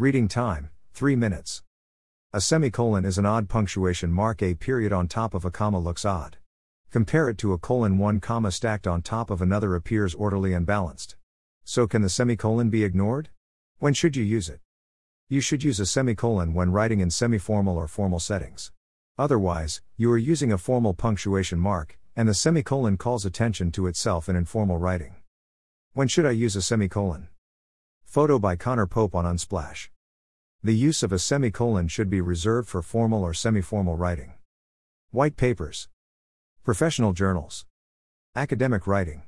Reading time 3 minutes. A semicolon is an odd punctuation mark. A period on top of a comma looks odd. Compare it to a colon, one comma stacked on top of another appears orderly and balanced. So, can the semicolon be ignored? When should you use it? You should use a semicolon when writing in semi-formal or formal settings. Otherwise, you are using a formal punctuation mark, and the semicolon calls attention to itself in informal writing. When should I use a semicolon? Photo by Connor Pope on Unsplash. The use of a semicolon should be reserved for formal or semi-formal writing. White papers. Professional journals. Academic writing.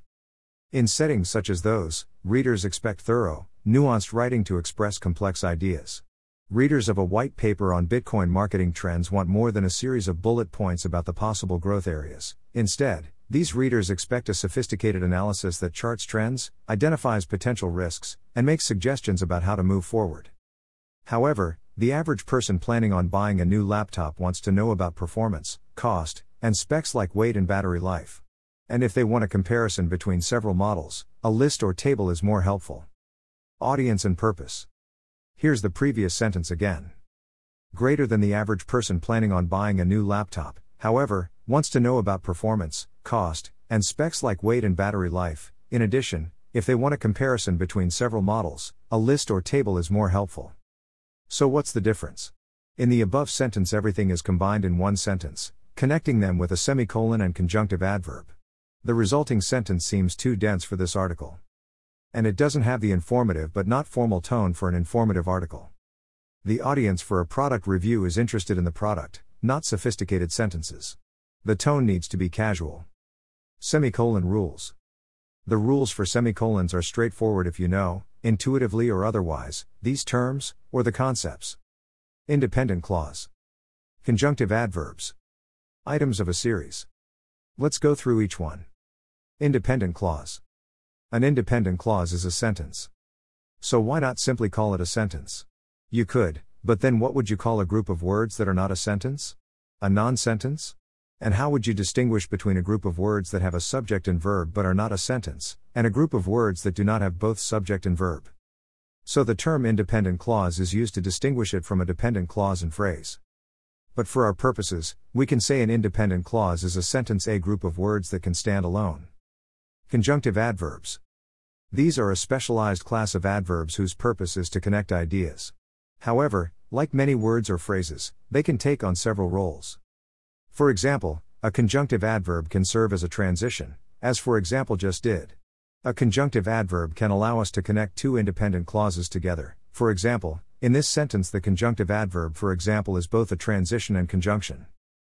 In settings such as those, readers expect thorough, nuanced writing to express complex ideas. Readers of a white paper on Bitcoin marketing trends want more than a series of bullet points about the possible growth areas. Instead, these readers expect a sophisticated analysis that charts trends, identifies potential risks, and makes suggestions about how to move forward. However, the average person planning on buying a new laptop wants to know about performance, cost, and specs like weight and battery life. And if they want a comparison between several models, a list or table is more helpful. Audience and purpose. Here's the previous sentence again. Greater than the average person planning on buying a new laptop, however, wants to know about performance, cost, and specs like weight and battery life. In addition, if they want a comparison between several models, a list or table is more helpful. So, what's the difference? In the above sentence, everything is combined in one sentence, connecting them with a semicolon and conjunctive adverb. The resulting sentence seems too dense for this article. And it doesn't have the informative but not formal tone for an informative article. The audience for a product review is interested in the product, not sophisticated sentences. The tone needs to be casual. Semicolon rules. The rules for semicolons are straightforward if you know, intuitively or otherwise, these terms, or the concepts. Independent clause. Conjunctive adverbs. Items of a series. Let's go through each one. Independent clause. An independent clause is a sentence. So why not simply call it a sentence? You could, but then what would you call a group of words that are not a sentence? A non sentence? And how would you distinguish between a group of words that have a subject and verb but are not a sentence, and a group of words that do not have both subject and verb? So the term independent clause is used to distinguish it from a dependent clause and phrase. But for our purposes, we can say an independent clause is a sentence, a group of words that can stand alone. Conjunctive adverbs. These are a specialized class of adverbs whose purpose is to connect ideas. However, like many words or phrases, they can take on several roles. For example, a conjunctive adverb can serve as a transition, as for example just did. A conjunctive adverb can allow us to connect two independent clauses together. For example, in this sentence, the conjunctive adverb, for example, is both a transition and conjunction.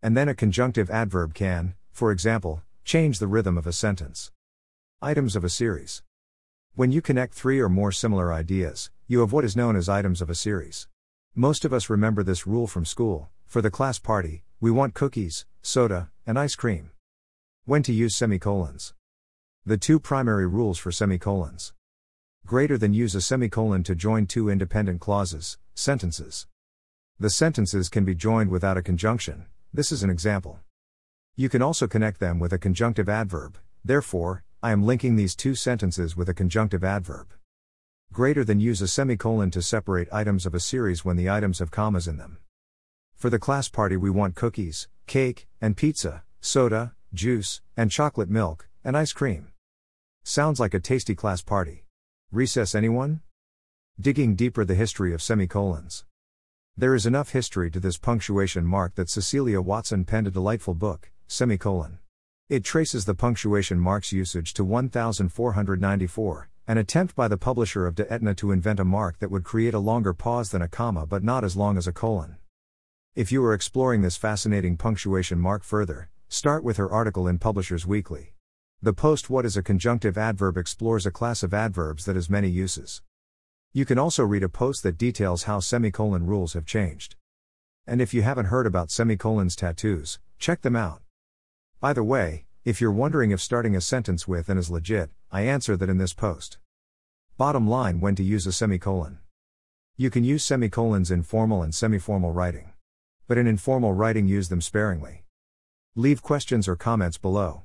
And then a conjunctive adverb can, for example, change the rhythm of a sentence. Items of a series. When you connect three or more similar ideas, you have what is known as items of a series. Most of us remember this rule from school. For the class party, we want cookies, soda, and ice cream. When to use semicolons. The two primary rules for semicolons greater than use a semicolon to join two independent clauses, sentences. The sentences can be joined without a conjunction, this is an example. You can also connect them with a conjunctive adverb, therefore, I am linking these two sentences with a conjunctive adverb. Greater than use a semicolon to separate items of a series when the items have commas in them. For the class party, we want cookies, cake, and pizza, soda, juice, and chocolate milk, and ice cream. Sounds like a tasty class party. Recess anyone? Digging deeper the history of semicolons. There is enough history to this punctuation mark that Cecilia Watson penned a delightful book, Semicolon. It traces the punctuation mark's usage to 1494, an attempt by the publisher of De Aetna to invent a mark that would create a longer pause than a comma but not as long as a colon. If you are exploring this fascinating punctuation mark further, start with her article in Publishers Weekly. The post What is a conjunctive adverb explores a class of adverbs that has many uses. You can also read a post that details how semicolon rules have changed. And if you haven't heard about semicolons tattoos, check them out. By the way, if you're wondering if starting a sentence with and is legit, I answer that in this post. Bottom line when to use a semicolon. You can use semicolons in formal and semi-formal writing. But in informal writing use them sparingly. Leave questions or comments below.